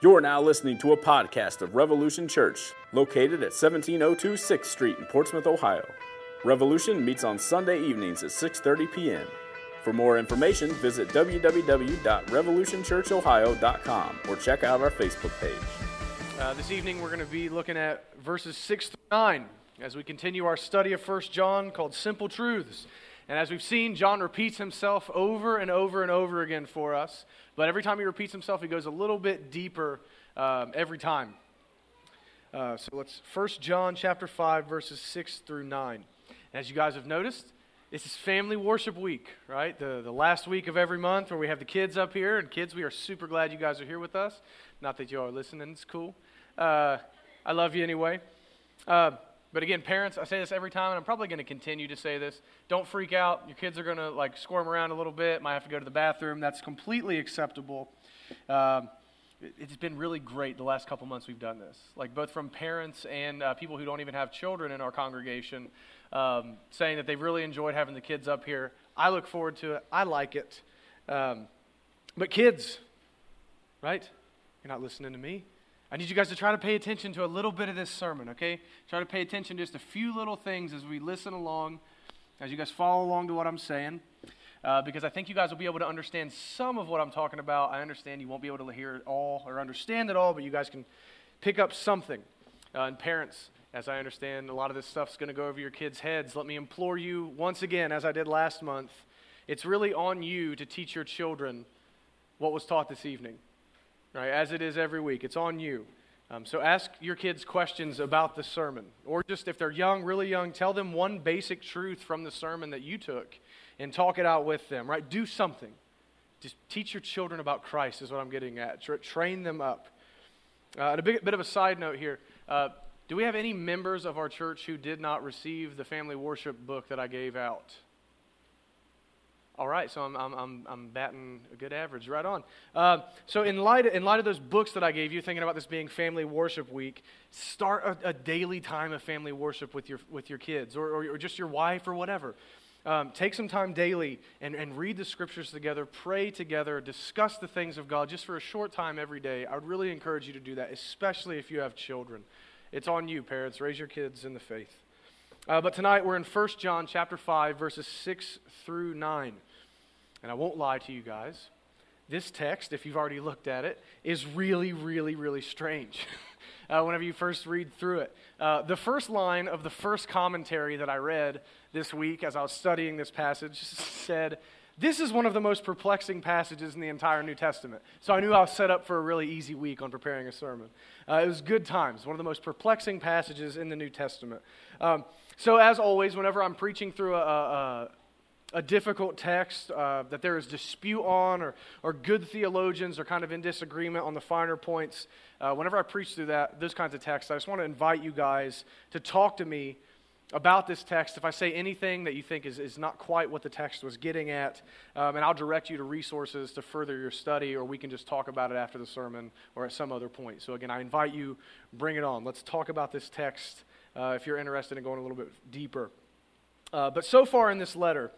You're now listening to a podcast of Revolution Church, located at 1702 6th Street in Portsmouth, Ohio. Revolution meets on Sunday evenings at 6:30 p.m. For more information, visit www.revolutionchurchohio.com or check out our Facebook page. Uh, this evening, we're going to be looking at verses 6 through 9 as we continue our study of 1 John called Simple Truths. And as we've seen, John repeats himself over and over and over again for us. But every time he repeats himself, he goes a little bit deeper um, every time. Uh, so let's 1 John chapter 5, verses 6 through 9. As you guys have noticed, this is family worship week, right? The, the last week of every month where we have the kids up here. And kids, we are super glad you guys are here with us. Not that you are listening, it's cool. Uh, I love you anyway. Uh, but again, parents, I say this every time, and I'm probably going to continue to say this. Don't freak out. Your kids are going to like squirm around a little bit, might have to go to the bathroom. That's completely acceptable. Um, it's been really great the last couple months we've done this. Like both from parents and uh, people who don't even have children in our congregation, um, saying that they've really enjoyed having the kids up here. I look forward to it. I like it. Um, but kids, right? You're not listening to me. I need you guys to try to pay attention to a little bit of this sermon, okay? Try to pay attention to just a few little things as we listen along, as you guys follow along to what I'm saying, uh, because I think you guys will be able to understand some of what I'm talking about. I understand you won't be able to hear it all or understand it all, but you guys can pick up something. Uh, and parents, as I understand, a lot of this stuff's going to go over your kids' heads. Let me implore you once again, as I did last month, it's really on you to teach your children what was taught this evening right, as it is every week. It's on you. Um, so ask your kids questions about the sermon. Or just if they're young, really young, tell them one basic truth from the sermon that you took and talk it out with them, right? Do something. Just teach your children about Christ, is what I'm getting at. Tra- train them up. Uh, and a big, bit of a side note here. Uh, do we have any members of our church who did not receive the family worship book that I gave out? All right, so I'm, I'm, I'm, I'm batting a good average. Right on. Uh, so, in light, in light of those books that I gave you, thinking about this being Family Worship Week, start a, a daily time of family worship with your, with your kids or, or, or just your wife or whatever. Um, take some time daily and, and read the scriptures together, pray together, discuss the things of God just for a short time every day. I would really encourage you to do that, especially if you have children. It's on you, parents. Raise your kids in the faith. Uh, but tonight we're in 1 John chapter 5, verses 6 through 9. And I won't lie to you guys. This text, if you've already looked at it, is really, really, really strange uh, whenever you first read through it. Uh, the first line of the first commentary that I read this week as I was studying this passage said, This is one of the most perplexing passages in the entire New Testament. So I knew I was set up for a really easy week on preparing a sermon. Uh, it was good times, one of the most perplexing passages in the New Testament. Um, so, as always, whenever I'm preaching through a, a, a difficult text uh, that there is dispute on, or, or good theologians are kind of in disagreement on the finer points, uh, whenever I preach through that, those kinds of texts, I just want to invite you guys to talk to me about this text. If I say anything that you think is, is not quite what the text was getting at, um, and I'll direct you to resources to further your study, or we can just talk about it after the sermon or at some other point. So, again, I invite you, bring it on. Let's talk about this text uh, if you're interested in going a little bit deeper. Uh, but so far in this letter,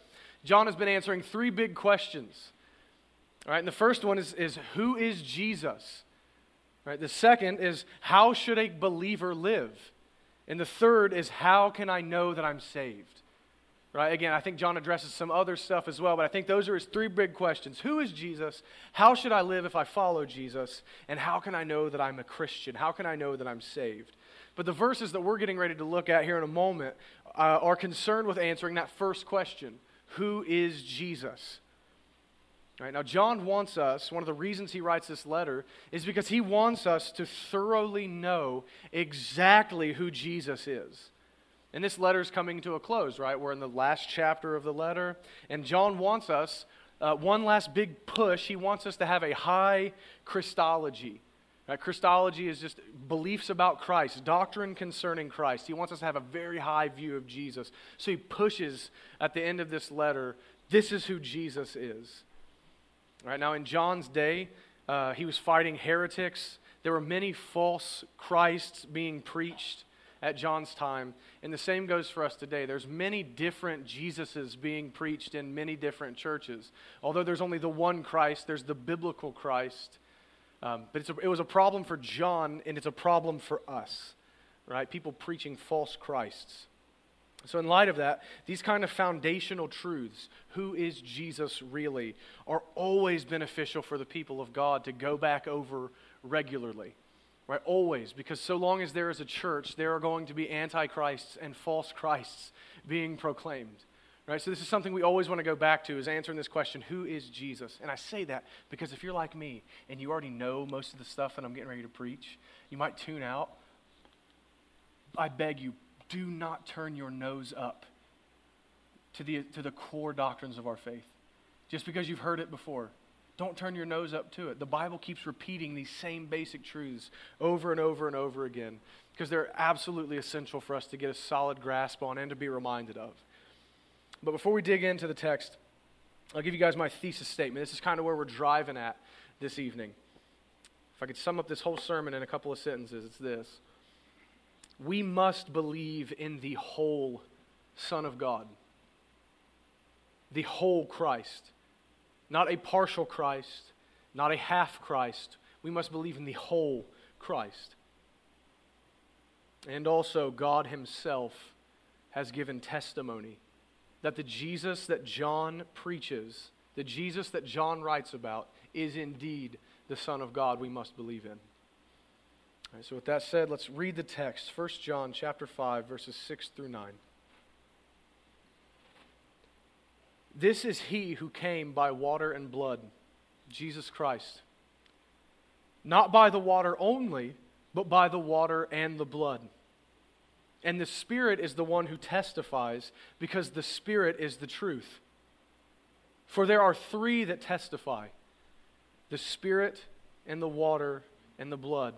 John has been answering three big questions. All right, and the first one is, is who is Jesus? All right, the second is how should a believer live? And the third is how can I know that I'm saved? Right? Again, I think John addresses some other stuff as well, but I think those are his three big questions. Who is Jesus? How should I live if I follow Jesus? And how can I know that I'm a Christian? How can I know that I'm saved? But the verses that we're getting ready to look at here in a moment uh, are concerned with answering that first question who is Jesus? Right now, John wants us, one of the reasons he writes this letter is because he wants us to thoroughly know exactly who Jesus is. And this letter is coming to a close, right? We're in the last chapter of the letter. And John wants us, uh, one last big push, he wants us to have a high Christology. Right? Christology is just beliefs about Christ, doctrine concerning Christ. He wants us to have a very high view of Jesus. So he pushes at the end of this letter this is who Jesus is. Right now, in John's day, uh, he was fighting heretics. There were many false Christs being preached at John's time. And the same goes for us today. There's many different Jesuses being preached in many different churches. Although there's only the one Christ, there's the biblical Christ. Um, but a, it was a problem for John, and it's a problem for us, right? People preaching false Christs. So, in light of that, these kind of foundational truths, who is Jesus really, are always beneficial for the people of God to go back over regularly. Right? Always. Because so long as there is a church, there are going to be antichrists and false Christs being proclaimed. Right? So this is something we always want to go back to is answering this question, who is Jesus? And I say that because if you're like me and you already know most of the stuff that I'm getting ready to preach, you might tune out. I beg you, do not turn your nose up to the, to the core doctrines of our faith. Just because you've heard it before. Don't turn your nose up to it. The Bible keeps repeating these same basic truths over and over and over again because they're absolutely essential for us to get a solid grasp on and to be reminded of. But before we dig into the text, I'll give you guys my thesis statement. This is kind of where we're driving at this evening. If I could sum up this whole sermon in a couple of sentences, it's this We must believe in the whole Son of God, the whole Christ, not a partial Christ, not a half Christ. We must believe in the whole Christ. And also, God Himself has given testimony that the Jesus that John preaches, the Jesus that John writes about, is indeed the Son of God we must believe in. So with that said, let's read the text. 1 John chapter 5, verses 6 through 9. This is he who came by water and blood, Jesus Christ. Not by the water only, but by the water and the blood. And the Spirit is the one who testifies because the Spirit is the truth. For there are three that testify the Spirit and the water and the blood.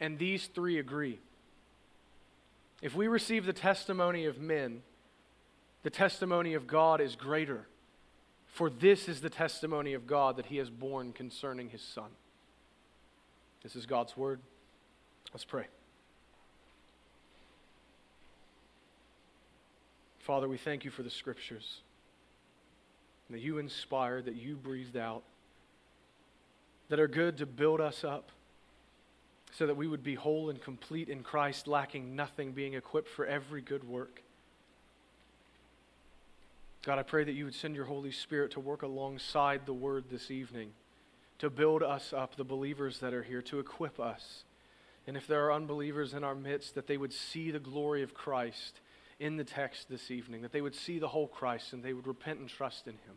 And these three agree. If we receive the testimony of men, the testimony of God is greater. For this is the testimony of God that he has borne concerning his Son. This is God's word. Let's pray. Father, we thank you for the scriptures that you inspired, that you breathed out, that are good to build us up so that we would be whole and complete in Christ, lacking nothing, being equipped for every good work. God, I pray that you would send your Holy Spirit to work alongside the word this evening, to build us up, the believers that are here, to equip us. And if there are unbelievers in our midst, that they would see the glory of Christ in the text this evening, that they would see the whole Christ and they would repent and trust in him.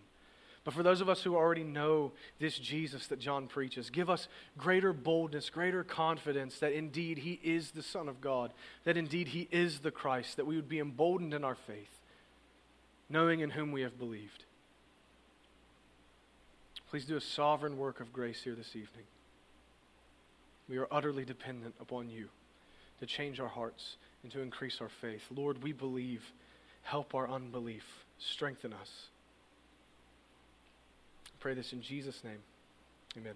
But for those of us who already know this Jesus that John preaches, give us greater boldness, greater confidence that indeed he is the Son of God, that indeed he is the Christ, that we would be emboldened in our faith, knowing in whom we have believed. Please do a sovereign work of grace here this evening. We are utterly dependent upon you to change our hearts and to increase our faith. Lord, we believe. Help our unbelief. Strengthen us. I pray this in Jesus' name. Amen.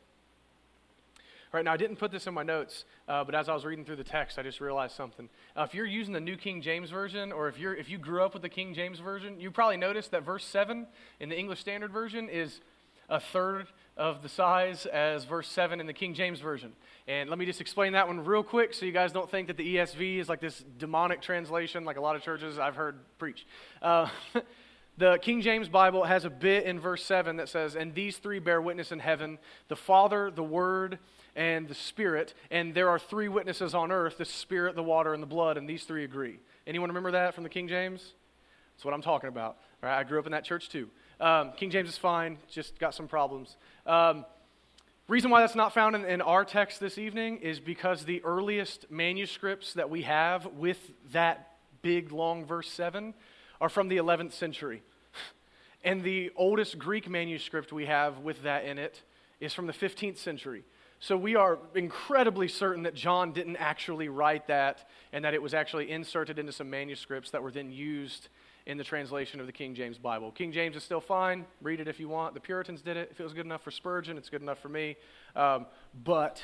All right, now I didn't put this in my notes, uh, but as I was reading through the text, I just realized something. Uh, if you're using the New King James Version, or if, you're, if you grew up with the King James Version, you probably noticed that verse 7 in the English Standard Version is a third of the size as verse 7 in the King James Version. And let me just explain that one real quick so you guys don't think that the ESV is like this demonic translation like a lot of churches I've heard preach. Uh, the King James Bible has a bit in verse 7 that says, And these three bear witness in heaven the Father, the Word, and the Spirit. And there are three witnesses on earth the Spirit, the water, and the blood, and these three agree. Anyone remember that from the King James? That's what I'm talking about. All right, I grew up in that church too. Um, King James is fine, just got some problems. Um, reason why that's not found in, in, our text this evening is because the earliest manuscripts that we have with that big, long verse 7 are from the 11th century. And the oldest Greek manuscript we have with that in it is from the 15th century. So we are incredibly certain that John didn't actually write that and that it was actually inserted into some manuscripts that were then used in the translation of the King James Bible. King James is still fine. Read it if you want. The Puritans did it. If it was good enough for Spurgeon, it's good enough for me. Um, but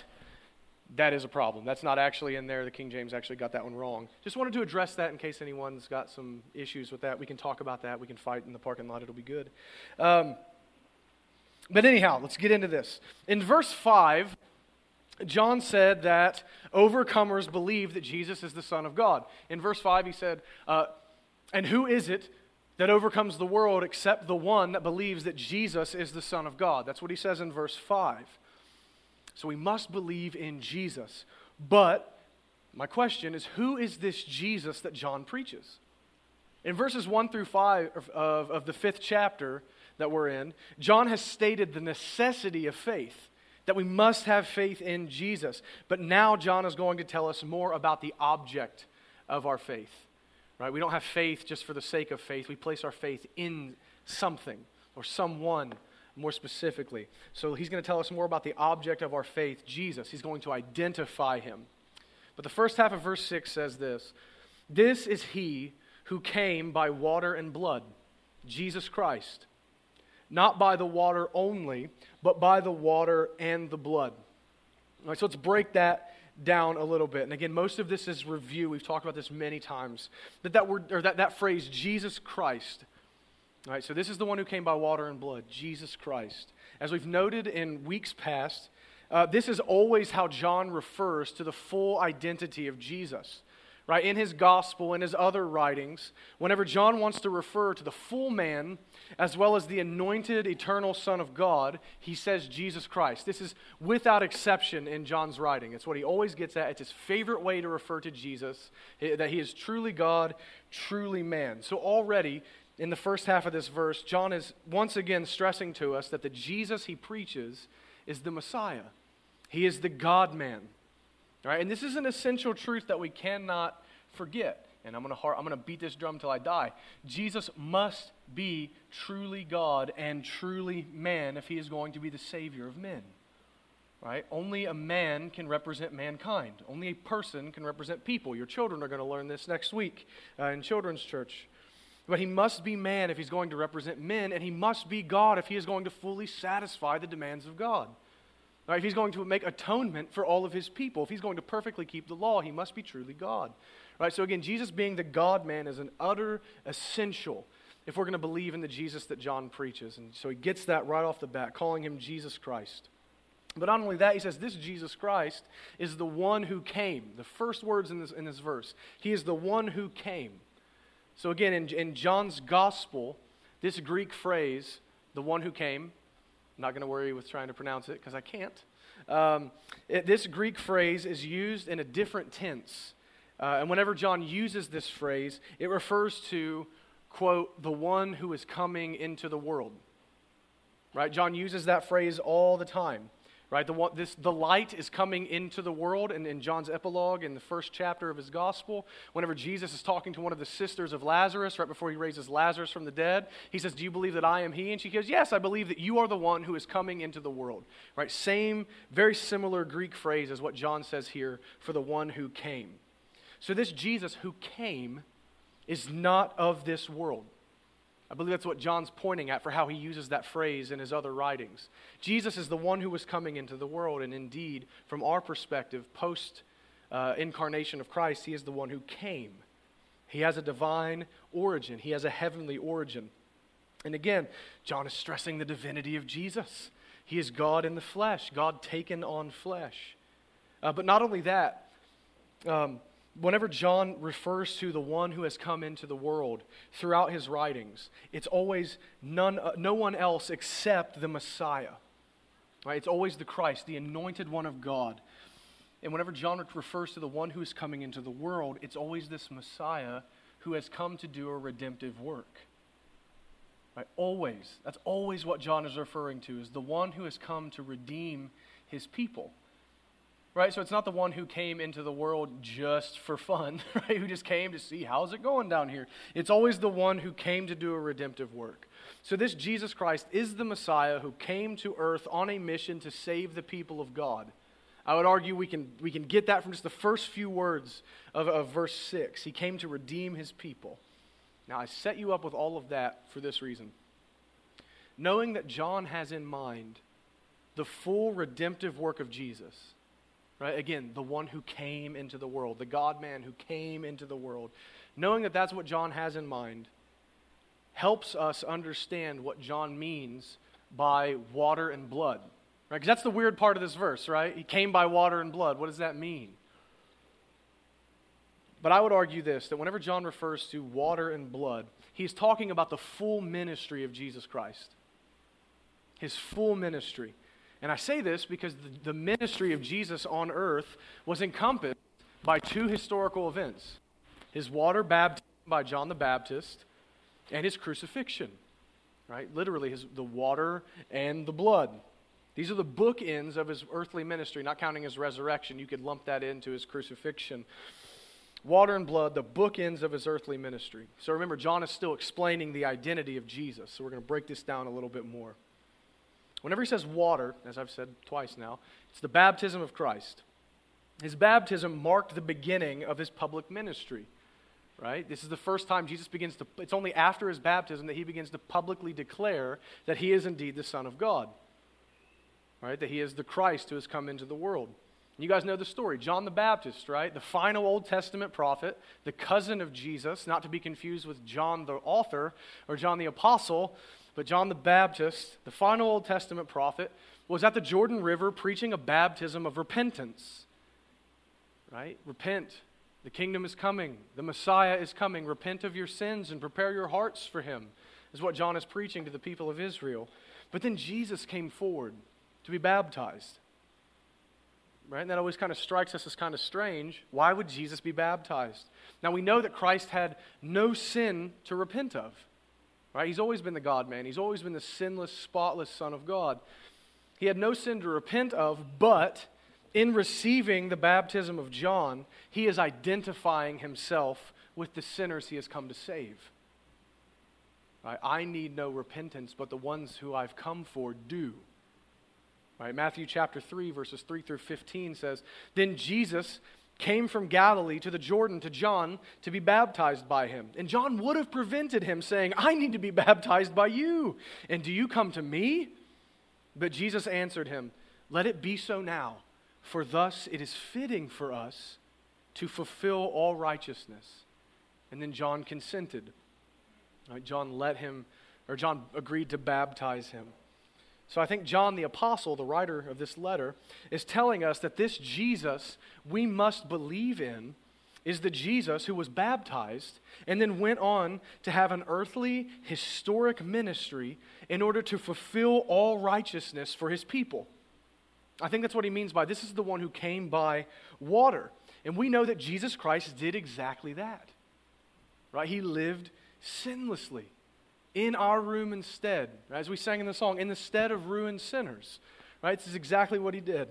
that is a problem. That's not actually in there. The King James actually got that one wrong. Just wanted to address that in case anyone's got some issues with that. We can talk about that. We can fight in the parking lot. It'll be good. Um, but anyhow, let's get into this. In verse 5, John said that overcomers believe that Jesus is the Son of God. In verse 5, he said, uh, And who is it that overcomes the world except the one that believes that Jesus is the Son of God? That's what he says in verse 5. So we must believe in Jesus. But my question is who is this Jesus that John preaches? In verses 1 through 5 of, of, the fifth chapter that we're in, John has stated the necessity of faith that we must have faith in Jesus. But now John is going to tell us more about the object of our faith. Right? We don't have faith just for the sake of faith. We place our faith in something or someone more specifically. So he's going to tell us more about the object of our faith, Jesus. He's going to identify him. But the first half of verse 6 says this This is he who came by water and blood, Jesus Christ not by the water only, but by the water and the blood. All right, so let's break that down a little bit. And again, most of this is review. We've talked about this many times. That that word or that, that phrase, Jesus Christ. All right, so this is the one who came by water and blood, Jesus Christ. As we've noted in weeks past, uh, this is always how John refers to the full identity of Jesus right? In his gospel, in his other writings, whenever John wants to refer to the full man as well as the anointed eternal Son of God, he says Jesus Christ. This is without exception in John's writing. It's what he always gets at. It's his favorite way to refer to Jesus, that he is truly God, truly man. So already, in the first half of this verse, John is once again stressing to us that the Jesus he preaches is the Messiah. He is the God man. Right? And this is an essential truth that we cannot forget. And I'm going to I'm going to beat this drum till I die. Jesus must be truly God and truly man if he is going to be the savior of men. Right? Only a man can represent mankind. Only a person can represent people. Your children are going to learn this next week uh, in children's church. But he must be man if he's going to represent men, and he must be God if he is going to fully satisfy the demands of God. Right? If he's going to make atonement for all of his people, if he's going to perfectly keep the law, he must be truly God. Right? So again, Jesus being the God man is an utter essential if we're going to believe in the Jesus that John preaches. And so he gets that right off the bat, calling him Jesus Christ. But not only that, he says this Jesus Christ is the one who came. The first words in this, in this verse. He is the one who came. So again, in, in John's gospel, this Greek phrase, the one who came, I'm not going to worry with trying to pronounce it because I can't. Um, it, this Greek phrase is used in a different tense. Uh, and whenever John uses this phrase, it refers to, quote, the one who is coming into the world. Right? John uses that phrase all the time right? The, this, the light is coming into the world. And in John's epilogue, in the first chapter of his gospel, whenever Jesus is talking to one of the sisters of Lazarus, right before he raises Lazarus from the dead, he says, Do you believe that I am he? And she goes, Yes, I believe that you are the one who is coming into the world, right? Same, very similar Greek phrase as what John says here for the one who came. So this Jesus who came is not of this world. I believe that's what John's pointing at for how he uses that phrase in his other writings. Jesus is the one who was coming into the world, and indeed, from our perspective, post uh, incarnation of Christ, he is the one who came. He has a divine origin, he has a heavenly origin. And again, John is stressing the divinity of Jesus. He is God in the flesh, God taken on flesh. Uh, but not only that, um, whenever John refers to the one who has come into the world throughout his writings, it's always none, uh, no one else except the Messiah. Right? It's always the Christ, the anointed one of God. And whenever John refers to the one who is coming into the world, it's always this Messiah who has come to do a redemptive work. Right? Always. That's always what John is referring to, is the one who has come to redeem his people right? So it's not the one who came into the world just for fun, right? Who just came to see how's it going down here. It's always the one who came to do a redemptive work. So this Jesus Christ is the Messiah who came to earth on a mission to save the people of God. I would argue we can, we can get that from just the first few words of, of verse 6. He came to redeem his people. Now, I set you up with all of that for this reason. Knowing that John has in mind the full redemptive work of Jesus, Right? Again, the one who came into the world, the God man who came into the world. Knowing that that's what John has in mind helps us understand what John means by water and blood. Right? Because that's the weird part of this verse, right? He came by water and blood. What does that mean? But I would argue this that whenever John refers to water and blood, he's talking about the full ministry of Jesus Christ. His full ministry. And I say this because the, the ministry of Jesus on earth was encompassed by two historical events his water baptism by John the Baptist and his crucifixion. Right? Literally, his, the water and the blood. These are the bookends of his earthly ministry, not counting his resurrection. You could lump that into his crucifixion. Water and blood, the bookends of his earthly ministry. So remember, John is still explaining the identity of Jesus. So we're going to break this down a little bit more. Whenever he says water, as I've said twice now, it's the baptism of Christ. His baptism marked the beginning of his public ministry right? This is the first time Jesus begins to, it's only after his baptism that he begins to publicly declare that he is indeed the Son of God, right? That he is the Christ who has come into the world. You guys know the story. John the Baptist, right? The final Old Testament prophet, the cousin of Jesus, not to be confused with John the author or John the apostle, but John the Baptist, the final Old Testament prophet, was at the Jordan River preaching a baptism of repentance. Right? Repent, the kingdom is coming. The Messiah is coming. Repent of your sins and prepare your hearts for him, is what John is preaching to the people of Israel. But then Jesus came forward to be baptized. Right? And that always kind of strikes us as kind of strange. Why would Jesus be baptized? Now we know that Christ had no sin to repent of. Right? He's always been the God man. He's always been the sinless, spotless Son of God. He had no sin to repent of, but in receiving the baptism of John, he is identifying himself with the sinners he has come to save. Right? I need no repentance, but the ones who I've come for do. Right? Matthew chapter 3, verses 3 through 15 says Then Jesus came from Galilee to the Jordan to John to be baptized by him. And John would have prevented him, saying, I need to be baptized by you. And do you come to me? But Jesus answered him, Let it be so now for thus it is fitting for us to fulfill all righteousness. And then John consented. Right, John let him, or John agreed to baptize him. So I think John the Apostle, the writer of this letter, is telling us that this Jesus we must believe in is the Jesus who was baptized and then went on to have an earthly, historic ministry in order to fulfill all righteousness for his people. I think that's what he means by this is the one who came by water. And we know that Jesus Christ did exactly that. Right? He lived sinlessly in our room instead. As we sang in the song, in the stead of ruined sinners. Right? This is exactly what he did.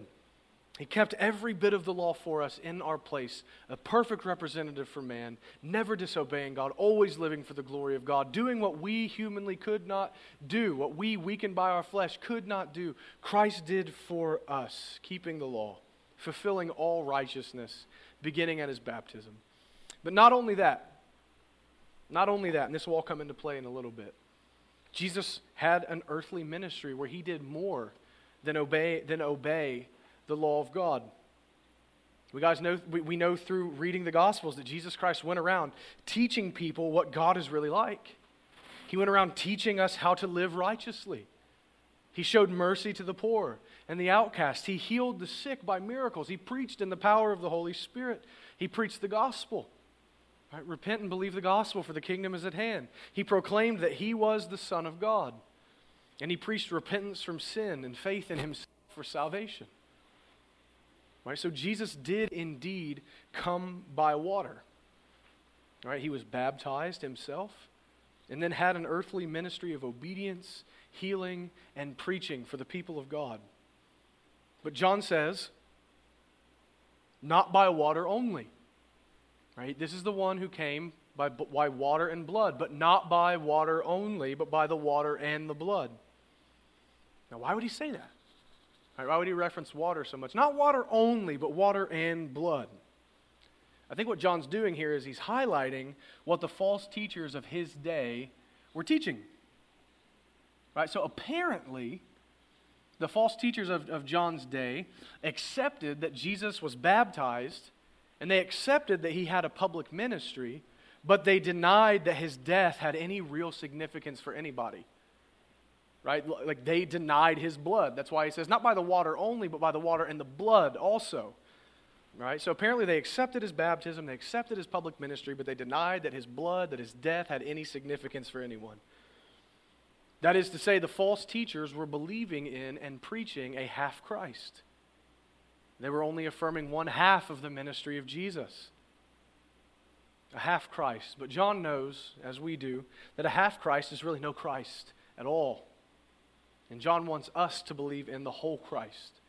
He kept every bit of the law for us in our place, a perfect representative for man, never disobeying God, always living for the glory of God, doing what we humanly could not do, what we, weakened by our flesh, could not do. Christ did for us, keeping the law, fulfilling all righteousness, beginning at his baptism. But not only that, not only that, and this will all come into play in a little bit. Jesus had an earthly ministry where he did more than obey, than obey the law of God. We guys know we, we know through reading the Gospels that Jesus Christ went around teaching people what God is really like. He went around teaching us how to live righteously. He showed mercy to the poor and the outcast. He healed the sick by miracles. He preached in the power of the Holy Spirit. He preached the gospel. Right? Repent and believe the gospel, for the kingdom is at hand. He proclaimed that he was the Son of God. And he preached repentance from sin and faith in himself for salvation. Right? So Jesus did indeed come by water. Right? He was baptized himself and then had an earthly ministry of obedience, healing, and preaching for the people of God. But John says, not by water only. Right? This is the one who came by, by water and blood, but not by water only, but by the water and the blood. Now, why would he say that? Right, why would he reference water so much? Not water only, but water and blood. I think what John's doing here is he's highlighting what the false teachers of his day were teaching. Right? So apparently, the false teachers of, of John's day accepted that Jesus was baptized and they accepted that he had a public ministry, but they denied that his death had any real significance for anybody. right? Like they denied his blood. That's why he says, not by the water only, but by the water and the blood also. Right? So apparently they accepted his baptism, they accepted his public ministry, but they denied that his blood, that his death had any significance for anyone. That is to say, the false teachers were believing in and preaching a half Christ. They were only affirming one half of the ministry of Jesus a half Christ. But John knows, as we do, that a half Christ is really no Christ at all. And John wants us to believe in the whole Christ.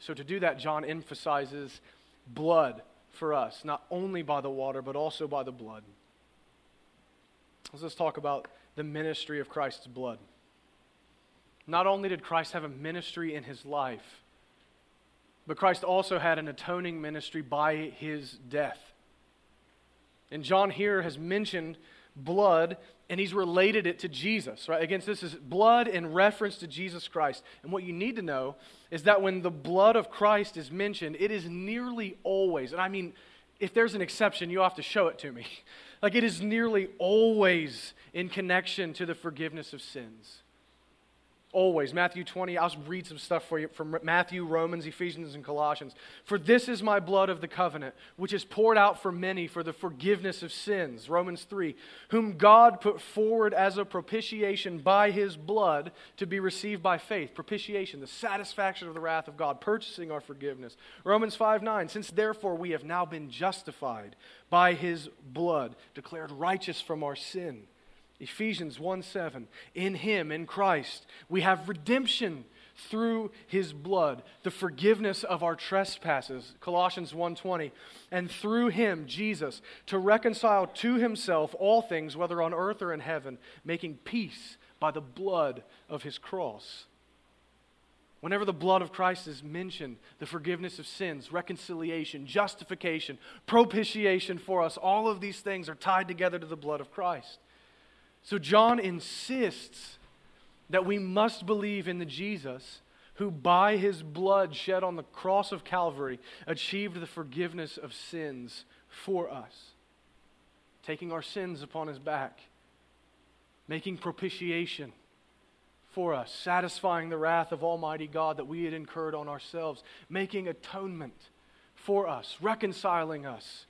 So to do that, John emphasizes blood for us, not only by the water, but also by the blood. Let's just talk about the ministry of Christ's blood. Not only did Christ have a ministry in his life, but Christ also had an atoning ministry by his death. And John here has mentioned blood and he's related it to Jesus, right? Again, this is blood in reference to Jesus Christ. And what you need to know is that when the blood of Christ is mentioned, it is nearly always, and I mean, if there's an exception, you have to show it to me. Like it is nearly always in connection to the forgiveness of sins. Always. Matthew 20, I'll read some stuff for you from Matthew, Romans, Ephesians, and Colossians. For this is my blood of the covenant, which is poured out for many for the forgiveness of sins. Romans 3, whom God put forward as a propitiation by his blood to be received by faith. Propitiation, the satisfaction of the wrath of God, purchasing our forgiveness. Romans 5, 9, since therefore we have now been justified by his blood, declared righteous from our sin Ephesians 1 7. In him, in Christ, we have redemption through his blood, the forgiveness of our trespasses. Colossians 1:20. And through him, Jesus, to reconcile to himself all things, whether on earth or in heaven, making peace by the blood of his cross. Whenever the blood of Christ is mentioned, the forgiveness of sins, reconciliation, justification, propitiation for us, all of these things are tied together to the blood of Christ. So John insists that we must believe in the Jesus who, by his blood shed on the cross of Calvary, achieved the forgiveness of sins for us, taking our sins upon his back, making propitiation for us, satisfying the wrath of Almighty God that we had incurred on ourselves, making atonement for us, reconciling us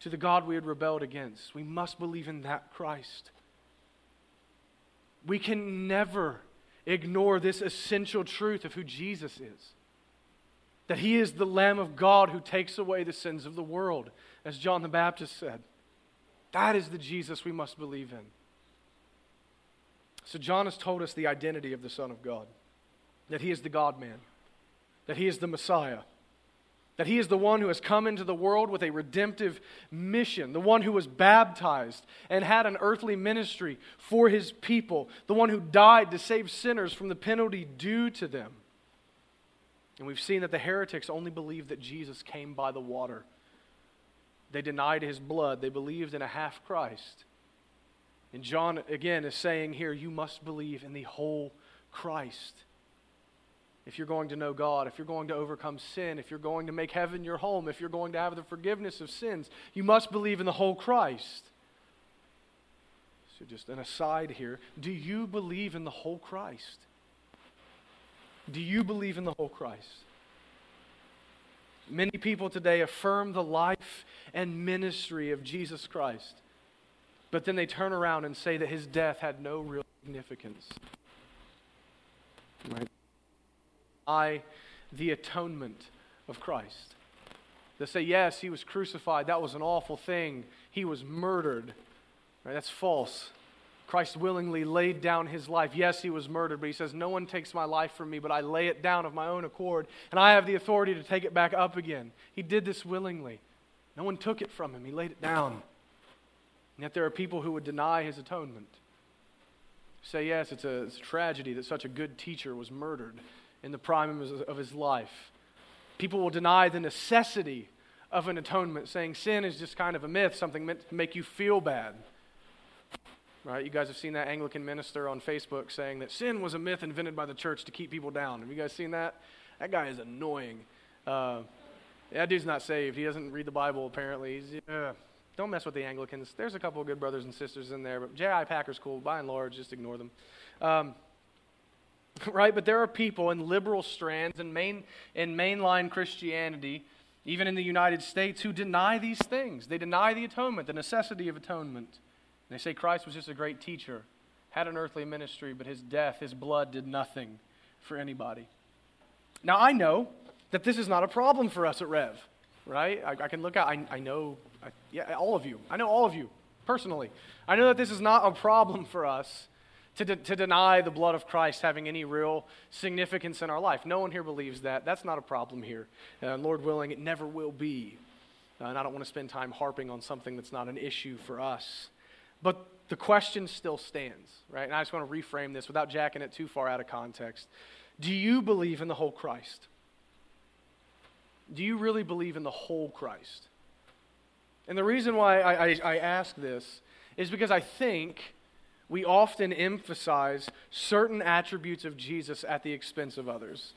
to the God we had rebelled against. We must believe in that Christ. We can never ignore this essential truth of who Jesus is that he is the Lamb of God who takes away the sins of the world, as John the Baptist said. That is the Jesus we must believe in. So, John has told us the identity of the Son of God that he is the God man, that he is the Messiah that he is the one who has come into the world with a redemptive mission, the one who was baptized and had an earthly ministry for his people, the one who died to save sinners from the penalty due to them. And we've seen that the heretics only believed that Jesus came by the water. They denied his blood, they believed in a half Christ. And John, again, is saying here, you must believe in the whole Christ if you're going to know God, if you're going to overcome sin, if you're going to make heaven your home, if you're going to have the forgiveness of sins, you must believe in the whole Christ. So, just an aside here do you believe in the whole Christ? Do you believe in the whole Christ? Many people today affirm the life and ministry of Jesus Christ, but then they turn around and say that his death had no real significance. Right? I the atonement of Christ. They say, yes, he was crucified. That was an awful thing. He was murdered. Right? That's false. Christ willingly laid down his life. Yes, he was murdered, but he says, No one takes my life from me, but I lay it down of my own accord, and I have the authority to take it back up again. He did this willingly. No one took it from him, he laid it down. And yet there are people who would deny his atonement. Say, yes, it's a, it's a tragedy that such a good teacher was murdered in the prime of his life. People will deny the necessity of an atonement, saying sin is just kind of a myth, something meant to make you feel bad. Right? You guys have seen that Anglican minister on Facebook saying that sin was a myth invented by the church to keep people down. Have you guys seen that? That guy is annoying. Uh, that dude's not saved. He doesn't read the Bible, apparently. Uh, don't mess with the Anglicans. There's a couple of good brothers and sisters in there, but J.I. Packer's cool. By and large, just ignore them. Um, right? But there are people in liberal strands and main, in mainline Christianity, even in the United States, who deny these things. They deny the atonement, the necessity of atonement. They say Christ was just a great teacher, had an earthly ministry, but his death, his blood, did nothing for anybody. Now, I know that this is not a problem for us at Rev, right? I, I can look out, I, I know, I, yeah, all of you. I know all of you personally. I know that this is not a problem for us to, de- to deny the blood of Christ having any real significance in our life. No one here believes that. That's not a problem here. Uh, Lord willing, it never will be. Uh, and I don't want to spend time harping on something that's not an issue for us. But the question still stands, right? And I just want to reframe this without jacking it too far out of context. Do you believe in the whole Christ? Do you really believe in the whole Christ? And the reason why I, I, I ask this is because I think we often emphasize certain attributes of Jesus at the expense of others.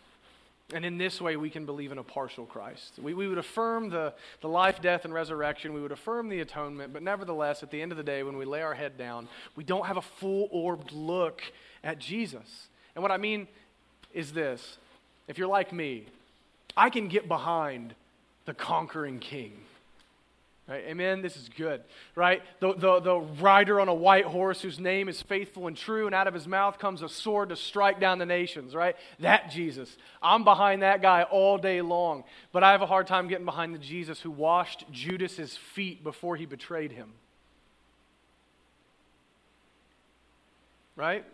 And in this way, we can believe in a partial Christ. We, we would affirm the, the life, death, and resurrection. We would affirm the atonement. But nevertheless, at the end of the day, when we lay our head down, we don't have a full orbed look at Jesus. And what I mean is this if you're like me, I can get behind the conquering king. Right? Amen. This is good, right? The, the, the rider on a white horse whose name is faithful and true, and out of his mouth comes a sword to strike down the nations, right? That Jesus. I'm behind that guy all day long, but I have a hard time getting behind the Jesus who washed Judas's feet before he betrayed him. Right?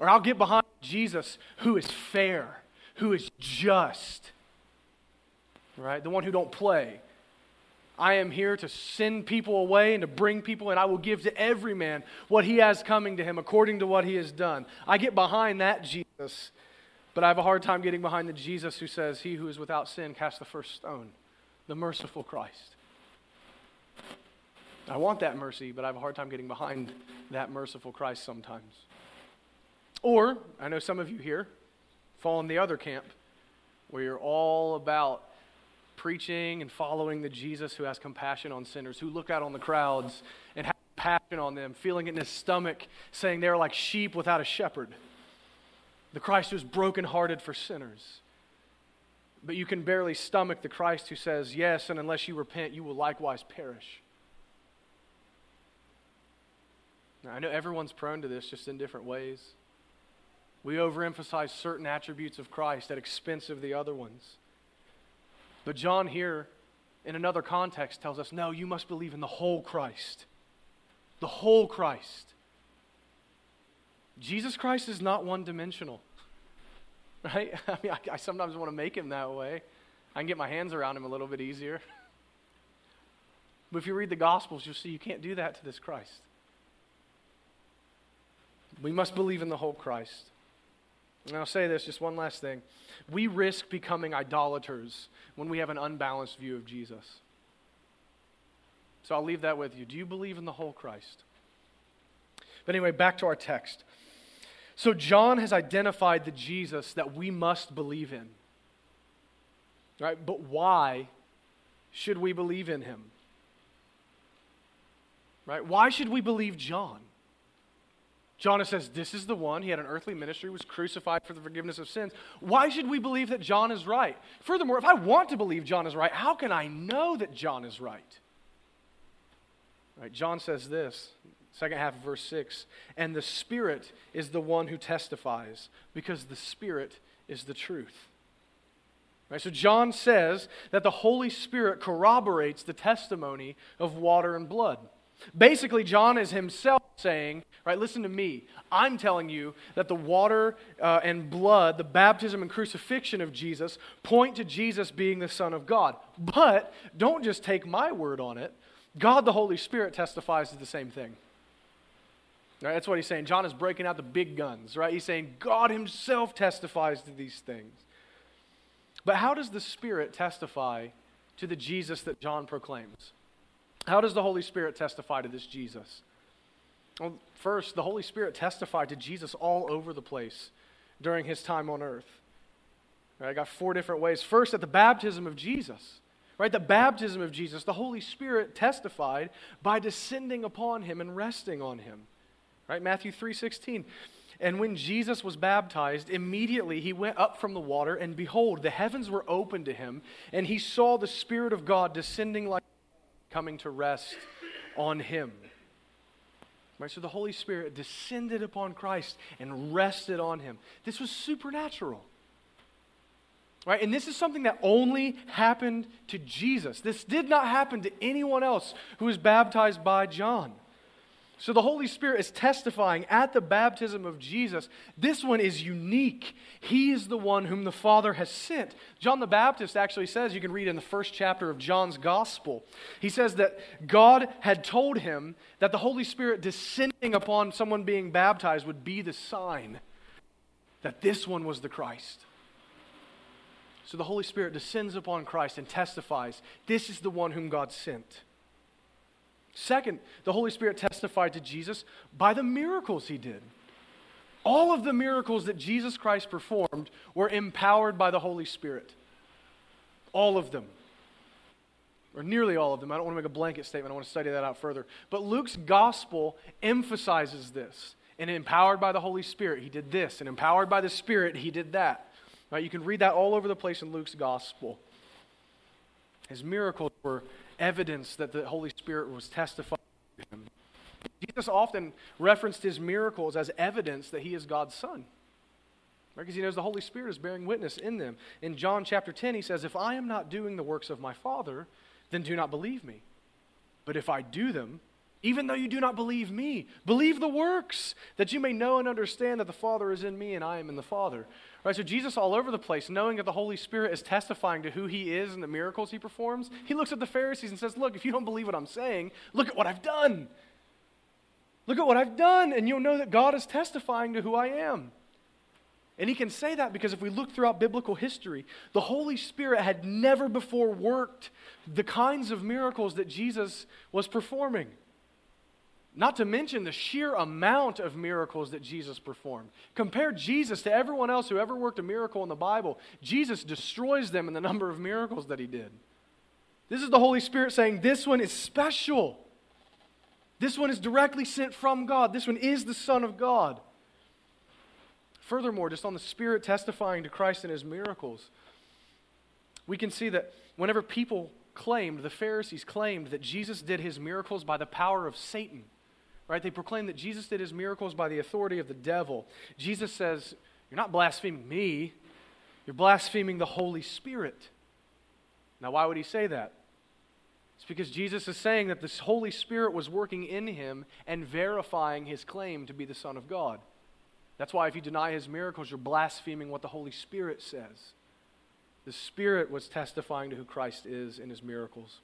Or I'll get behind Jesus who is fair, who is just, right? The one who don't play I am here to send people away and to bring people, and I will give to every man what he has coming to him according to what he has done. I get behind that Jesus, but I have a hard time getting behind the Jesus who says, He who is without sin cast the first stone, the merciful Christ. I want that mercy, but I have a hard time getting behind that merciful Christ sometimes. Or, I know some of you here fall in the other camp where you're all about preaching and following the Jesus who has compassion on sinners, who look out on the crowds and have passion on them, feeling it in his stomach, saying they're like sheep without a shepherd. The Christ who's brokenhearted for sinners. But you can barely stomach the Christ who says, Yes, and unless you repent, you will likewise perish. Now, I know everyone's prone to this just in different ways. We overemphasize certain attributes of Christ at expense of the other ones. But John here, in another context, tells us no, you must believe in the whole Christ. The whole Christ. Jesus Christ is not one dimensional, right? I mean, I, I sometimes want to make him that way. I can get my hands around him a little bit easier. but if you read the Gospels, you'll see you can't do that to this Christ. We must believe in the whole Christ. And I'll say this, just one last thing. We risk becoming idolaters when we have an unbalanced view of Jesus. So I'll leave that with you. Do you believe in the whole Christ? But anyway, back to our text. So John has identified the Jesus that we must believe in. Right? But why should we believe in him? Right? Why should we believe John? John says, This is the one. He had an earthly ministry, was crucified for the forgiveness of sins. Why should we believe that John is right? Furthermore, if I want to believe John is right, how can I know that John is right? Right, John says this, second half of verse 6 And the Spirit is the one who testifies, because the Spirit is the truth. Right, so John says that the Holy Spirit corroborates the testimony of water and blood. Basically, John is himself saying, right, listen to me. I'm telling you that the water uh, and blood, the baptism and crucifixion of Jesus, point to Jesus being the Son of God. But don't just take my word on it. God the Holy Spirit testifies to the same thing. Right, that's what he's saying. John is breaking out the big guns, right? He's saying God himself testifies to these things. But how does the Spirit testify to the Jesus that John proclaims? How does the Holy Spirit testify to this Jesus? Well, first, the Holy Spirit testified to Jesus all over the place during his time on earth. Right, I got four different ways. First, at the baptism of Jesus. Right, the baptism of Jesus, the Holy Spirit testified by descending upon him and resting on him. Right, Matthew 3:16. And when Jesus was baptized, immediately he went up from the water, and behold, the heavens were opened to him, and he saw the Spirit of God descending like coming to rest on him. Right, so the Holy Spirit descended upon Christ and rested on him. This was supernatural. Right? And this is something that only happened to Jesus. This did not happen to anyone else who was baptized by John. So the Holy Spirit is testifying at the baptism of Jesus. This one is unique. He is the one whom the Father has sent. John the Baptist actually says, you can read in the first chapter of John's Gospel, he says that God had told him that the Holy Spirit descending upon someone being baptized would be the sign that this one was the Christ. So the Holy Spirit descends upon Christ and testifies, this is the one whom God sent. Second, the Holy Spirit testified to Jesus by the miracles he did. All of the miracles that Jesus Christ performed were empowered by the Holy Spirit. All of them. Or nearly all of them. I don't want to make a blanket statement. I want to study that out further. But Luke's gospel emphasizes this. And empowered by the Holy Spirit, he did this. And empowered by the Spirit, he did that. Right? You can read that all over the place in Luke's gospel. His miracles were evidence that the Holy Spirit was testifying to him. Jesus often referenced his miracles as evidence that he is God's Son. Because right? he knows the Holy Spirit is bearing witness in them. In John chapter 10, he says, If I am not doing the works of my Father, then do not believe me. But if I do them, even though you do not believe me, believe the works, that you may know and understand that the Father is in me and I am in the Father. Right, so Jesus all over the place, knowing that the Holy Spirit is testifying to who he is and the miracles he performs, he looks at the Pharisees and says, Look, if you don't believe what I'm saying, look at what I've done. Look at what I've done, and you'll know that God is testifying to who I am. And he can say that because if we look throughout biblical history, the Holy Spirit had never before worked the kinds of miracles that Jesus was performing. Not to mention the sheer amount of miracles that Jesus performed. Compare Jesus to everyone else who ever worked a miracle in the Bible. Jesus destroys them in the number of miracles that he did. This is the Holy Spirit saying, This one is special. This one is directly sent from God. This one is the Son of God. Furthermore, just on the Spirit testifying to Christ and his miracles, we can see that whenever people claimed, the Pharisees claimed that Jesus did his miracles by the power of Satan right? They proclaim that Jesus did his miracles by the authority of the devil. Jesus says, You're not blaspheming me, you're blaspheming the Holy Spirit. Now, why would he say that? It's because Jesus is saying that the Holy Spirit was working in him and verifying his claim to be the Son of God. That's why if you deny his miracles, you're blaspheming what the Holy Spirit says. The Spirit was testifying to who Christ is in his miracles.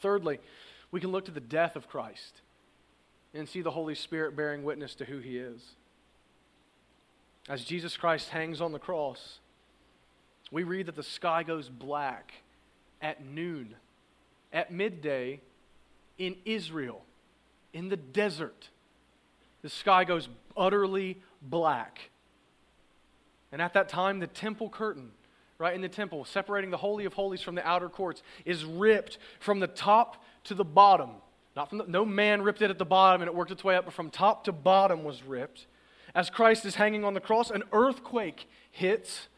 Thirdly, we can look to the death of Christ and see the Holy Spirit bearing witness to who he is. As Jesus Christ hangs on the cross, we read that the sky goes black at noon, at midday in Israel, in the desert. The sky goes utterly black. And at that time, the temple curtain, right in the temple, separating the Holy of Holies from the outer courts, is ripped from the top to the bottom not from the, no man ripped it at the bottom and it worked its way up, but from top to bottom was ripped. As Christ is hanging on the cross, an earthquake hits.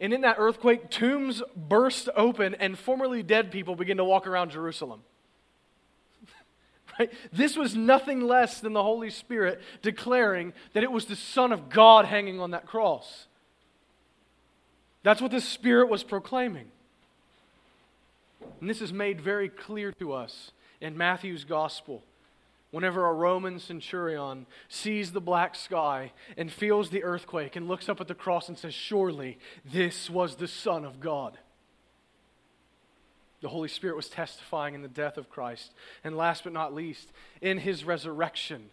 And in that earthquake, tombs burst open and formerly dead people begin to walk around Jerusalem. right? This was nothing less than the Holy Spirit declaring that it was the Son of God hanging on that cross. That's what the Spirit was proclaiming. And this is made very clear to us in Matthew's gospel whenever a Roman centurion sees the black sky and feels the earthquake and looks up at the cross and says, Surely this was the Son of God. The Holy Spirit was testifying in the death of Christ. And last but not least, in his resurrection,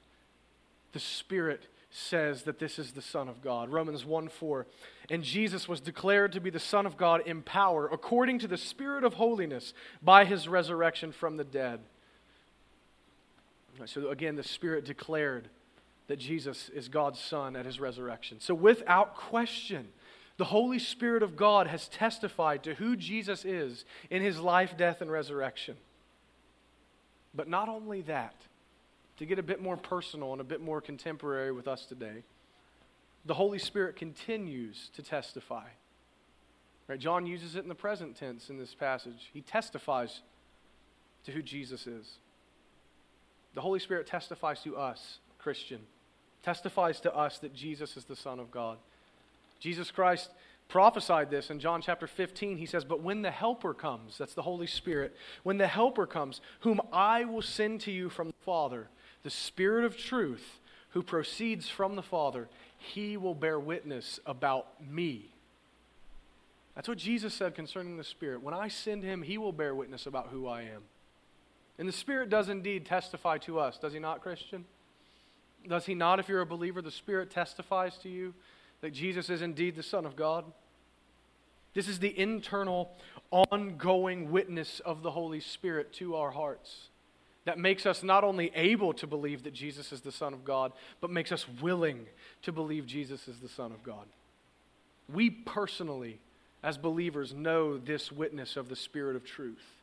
the Spirit says that this is the Son of God. Romans 1 4. And Jesus was declared to be the Son of God in power, according to the Spirit of holiness, by his resurrection from the dead. So again, the Spirit declared that Jesus is God's Son at his resurrection. So without question, the Holy Spirit of God has testified to who Jesus is in his life, death, and resurrection. But not only that, to get a bit more personal and a bit more contemporary with us today, the Holy Spirit continues to testify. Right? John uses it in the present tense in this passage. He testifies to who Jesus is. The Holy Spirit testifies to us, Christian, testifies to us that Jesus is the Son of God. Jesus Christ prophesied this in John chapter 15. He says, But when the Helper comes, that's the Holy Spirit, when the Helper comes, whom I will send to you from the Father, the Spirit of truth, who proceeds from the Father, he will bear witness about me. That's what Jesus said concerning the Spirit. When I send him, he will bear witness about who I am. And the Spirit does indeed testify to us, does he not, Christian? Does he not, if you're a believer, the Spirit testifies to you that Jesus is indeed the Son of God? This is the internal, ongoing witness of the Holy Spirit to our hearts that makes us not only able to believe that Jesus is the Son of God, but makes us willing to believe Jesus is the Son of God. We personally, as believers, know this witness of the Spirit of truth.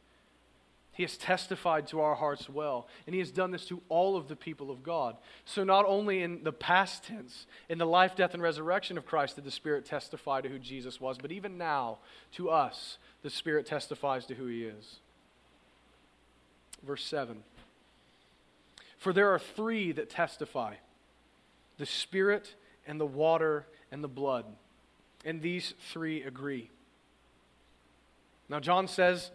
He has testified to our hearts well, and He has done this to all of the people of God. So, not only in the past tense, in the life, death, and resurrection of Christ, did the Spirit testify to who Jesus was, but even now, to us, the Spirit testifies to who He is. Verse 7 For there are three that testify the Spirit, and the water, and the blood. And these three agree. Now, John says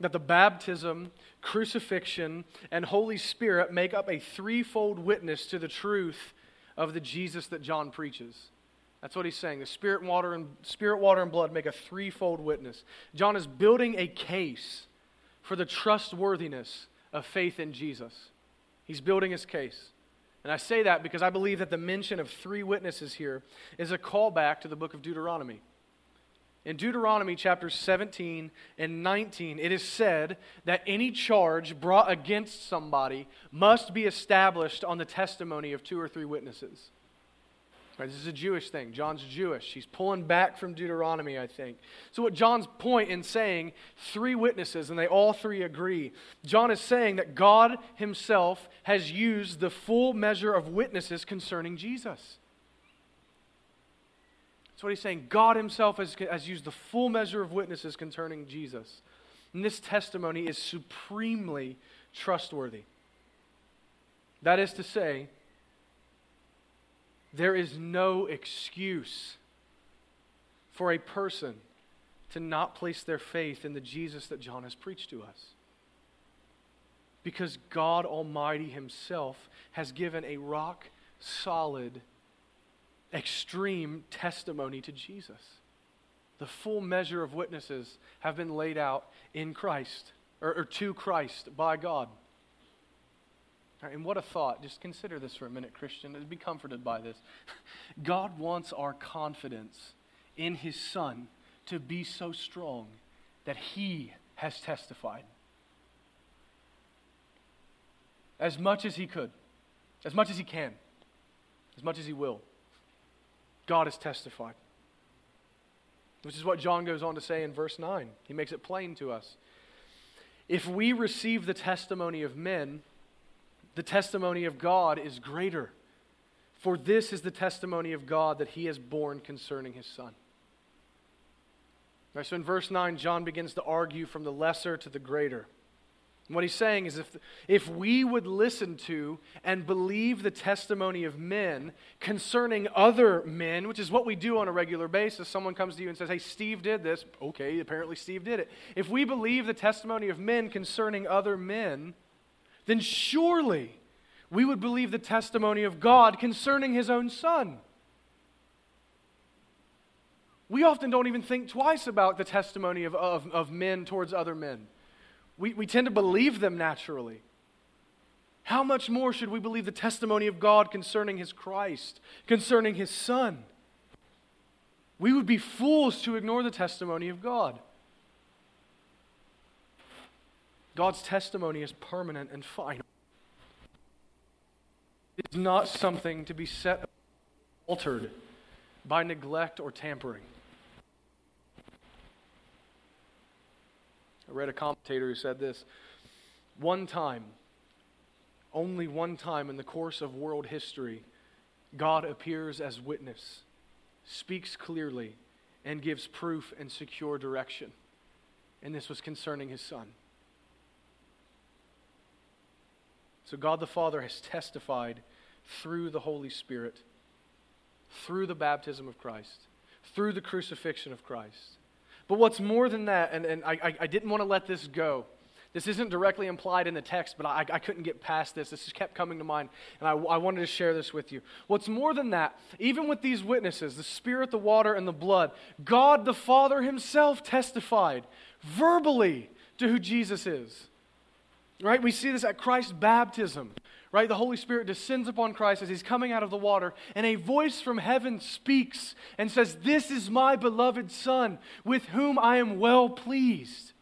that the baptism, crucifixion, and Holy Spirit make up a threefold witness to the truth of the Jesus that John preaches. That's what he's saying. The spirit, water, and spirit, water, and blood make a threefold witness. John is building a case for the trustworthiness of faith in Jesus. He's building his case. And I say that because I believe that the mention of three witnesses here is a callback to the book of Deuteronomy. In Deuteronomy chapters 17 and 19, it is said that any charge brought against somebody must be established on the testimony of two or three witnesses. Right, this is a Jewish thing. John's Jewish. He's pulling back from Deuteronomy, I think. So, what John's point in saying three witnesses, and they all three agree, John is saying that God himself has used the full measure of witnesses concerning Jesus. That's what he's saying. God himself has, has used the full measure of witnesses concerning Jesus. And this testimony is supremely trustworthy. That is to say, there is no excuse for a person to not place their faith in the Jesus that John has preached to us. Because God Almighty Himself has given a rock solid, extreme testimony to Jesus. The full measure of witnesses have been laid out in Christ, or, or to Christ by God. Right, and what a thought. Just consider this for a minute, Christian, be comforted by this. God wants our confidence in His Son to be so strong that He has testified. As much as He could, as much as He can, as much as He will. God has testified. Which is what John goes on to say in verse 9. He makes it plain to us. If we receive the testimony of men, the testimony of God is greater. For this is the testimony of God that he has borne concerning his son. Right, so in verse 9, John begins to argue from the lesser to the greater. What he's saying is if, if we would listen to and believe the testimony of men concerning other men, which is what we do on a regular basis, someone comes to you and says, Hey, Steve did this. Okay, apparently Steve did it. If we believe the testimony of men concerning other men, then surely we would believe the testimony of God concerning his own son. We often don't even think twice about the testimony of, of, of men towards other men. We, we tend to believe them naturally. How much more should we believe the testimony of God concerning his Christ, concerning his Son? We would be fools to ignore the testimony of God. God's testimony is permanent and final. It's not something to be set altered by neglect or tampering. I read a commentator who said this one time, only one time in the course of world history, God appears as witness, speaks clearly, and gives proof and secure direction. And this was concerning his son. So God the Father has testified through the Holy Spirit, through the baptism of Christ, through the crucifixion of Christ. But what's more than that, and, and I, I didn't want to let this go. This isn't directly implied in the text, but I, I couldn't get past this. This just kept coming to mind, and I, I wanted to share this with you. What's more than that, even with these witnesses, the Spirit, the water, and the blood, God the Father Himself testified verbally to who Jesus is. Right? We see this at Christ's baptism. Right? The Holy Spirit descends upon Christ as he's coming out of the water, and a voice from heaven speaks and says, This is my beloved Son, with whom I am well pleased.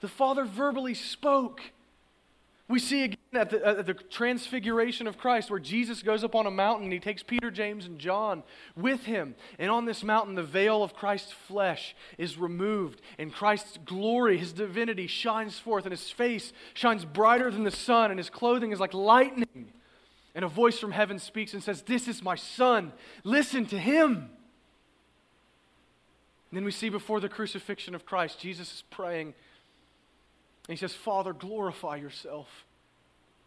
The Father verbally spoke. We see again at the, at the, transfiguration of Christ where Jesus goes up on a mountain and he takes Peter, James, and John with him. And on this mountain, the veil of Christ's flesh is removed, and Christ's glory, his divinity, shines forth, and his face shines brighter than the sun, and his clothing is like lightning. And a voice from heaven speaks and says, This is my son. Listen to him. And then we see before the crucifixion of Christ, Jesus is praying and he says, Father, glorify yourself.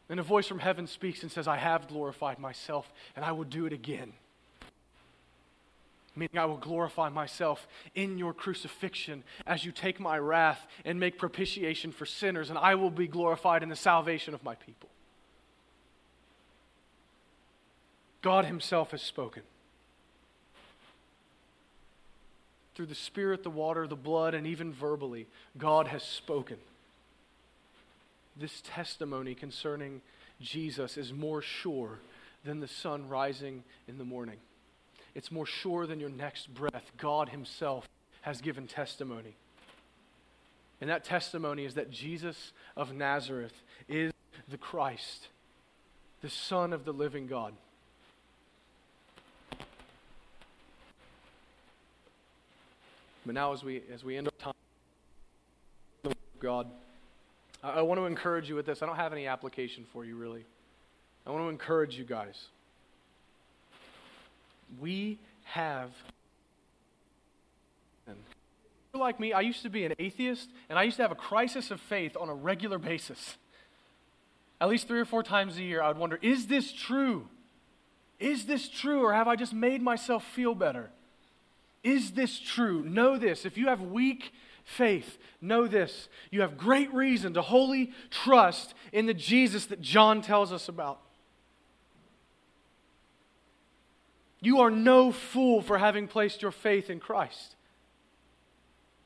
And a voice from heaven speaks and says, I have glorified myself, and I will do it again. Meaning, I will glorify myself in your crucifixion as you take my wrath and make propitiation for sinners, and I will be glorified in the salvation of my people. God Himself has spoken. Through the Spirit, the water, the blood, and even verbally, God has spoken this testimony concerning Jesus is more sure than the sun rising in the morning. It's more sure than your next breath. God Himself has given testimony. And that testimony is that Jesus of Nazareth is the Christ, the Son of the living God. But now, as we, as we end our time, God. I, want to encourage you with this. I don't have any application for you, really. I want to encourage you guys. We have. You're like me, I used to be an atheist, and I used to have a crisis of faith on a regular basis. At least three or four times a year, I would wonder is this true? Is this true, or have I just made myself feel better? Is this true? Know this. If you have weak faith, know this you have great reason to wholly trust in the Jesus that John tells us about. You are no fool for having placed your faith in Christ.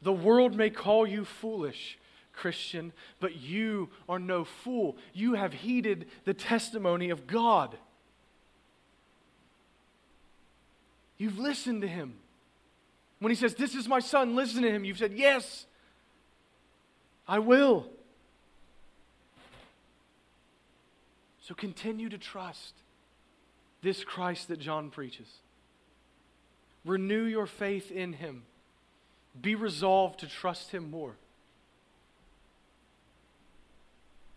The world may call you foolish, Christian, but you are no fool. You have heeded the testimony of God. You've listened to him. When he says, This is my son, listen to him, you've said, Yes, I will. So continue to trust this Christ that John preaches. Renew your faith in him. Be resolved to trust him more.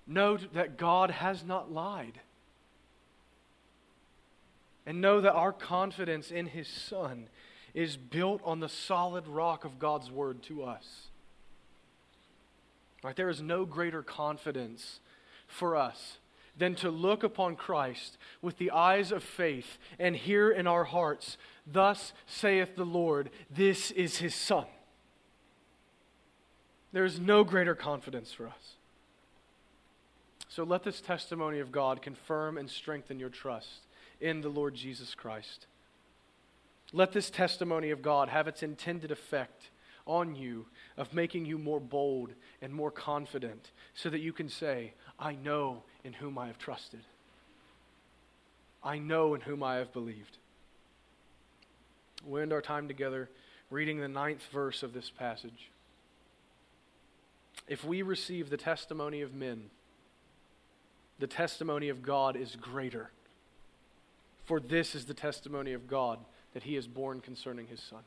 Note that God has not lied. And know that our confidence in his Son is built on the solid rock of God's word to us. Right? There is no greater confidence for us than to look upon Christ with the eyes of faith and hear in our hearts, Thus saith the Lord, this is his Son. There is no greater confidence for us. So let this testimony of God confirm and strengthen your trust in the Lord Jesus Christ. Let this testimony of God have its intended effect on you of making you more bold and more confident so that you can say, I know in whom I have trusted. I know in whom I have believed. We'll end our time together reading the ninth verse of this passage. If we receive the testimony of men, the testimony of God is greater. For this is the testimony of God that he has borne concerning his son.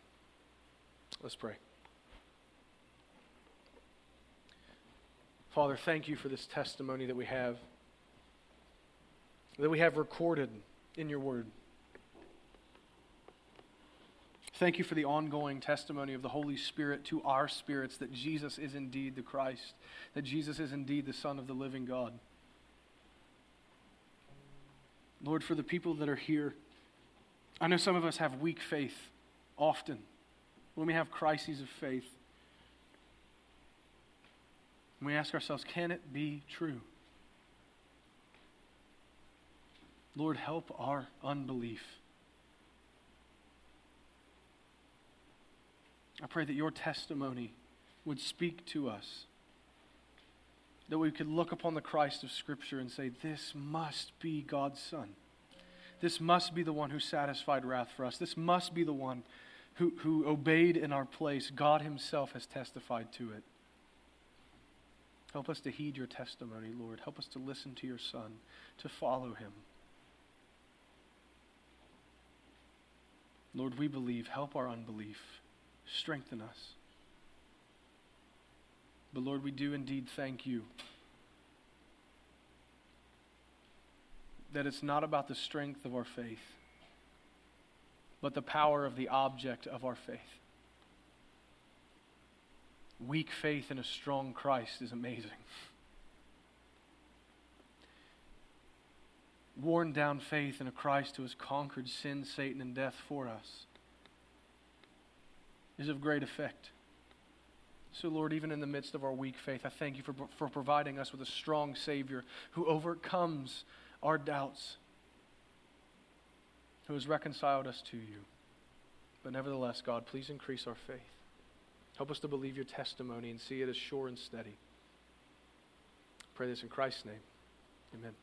Let's pray. Father, thank you for this testimony that we have, that we have recorded in your word. Thank you for the ongoing testimony of the Holy Spirit to our spirits that Jesus is indeed the Christ, that Jesus is indeed the Son of the living God. Lord, for the people that are here, I know some of us have weak faith often when we have crises of faith. We ask ourselves, can it be true? Lord, help our unbelief. I pray that your testimony would speak to us. That we could look upon the Christ of Scripture and say, This must be God's Son. This must be the one who satisfied wrath for us. This must be the one who, who obeyed in our place. God Himself has testified to it. Help us to heed your testimony, Lord. Help us to listen to your Son, to follow Him. Lord, we believe. Help our unbelief. Strengthen us. But Lord, we do indeed thank you that it's not about the strength of our faith, but the power of the object of our faith. Weak faith in a strong Christ is amazing. Worn down faith in a Christ who has conquered sin, Satan, and death for us is of great effect. So, Lord, even in the midst of our weak faith, I thank you for, for providing us with a strong Savior who overcomes our doubts, who has reconciled us to you. But nevertheless, God, please increase our faith. Help us to believe your testimony and see it as sure and steady. I pray this in Christ's name. Amen.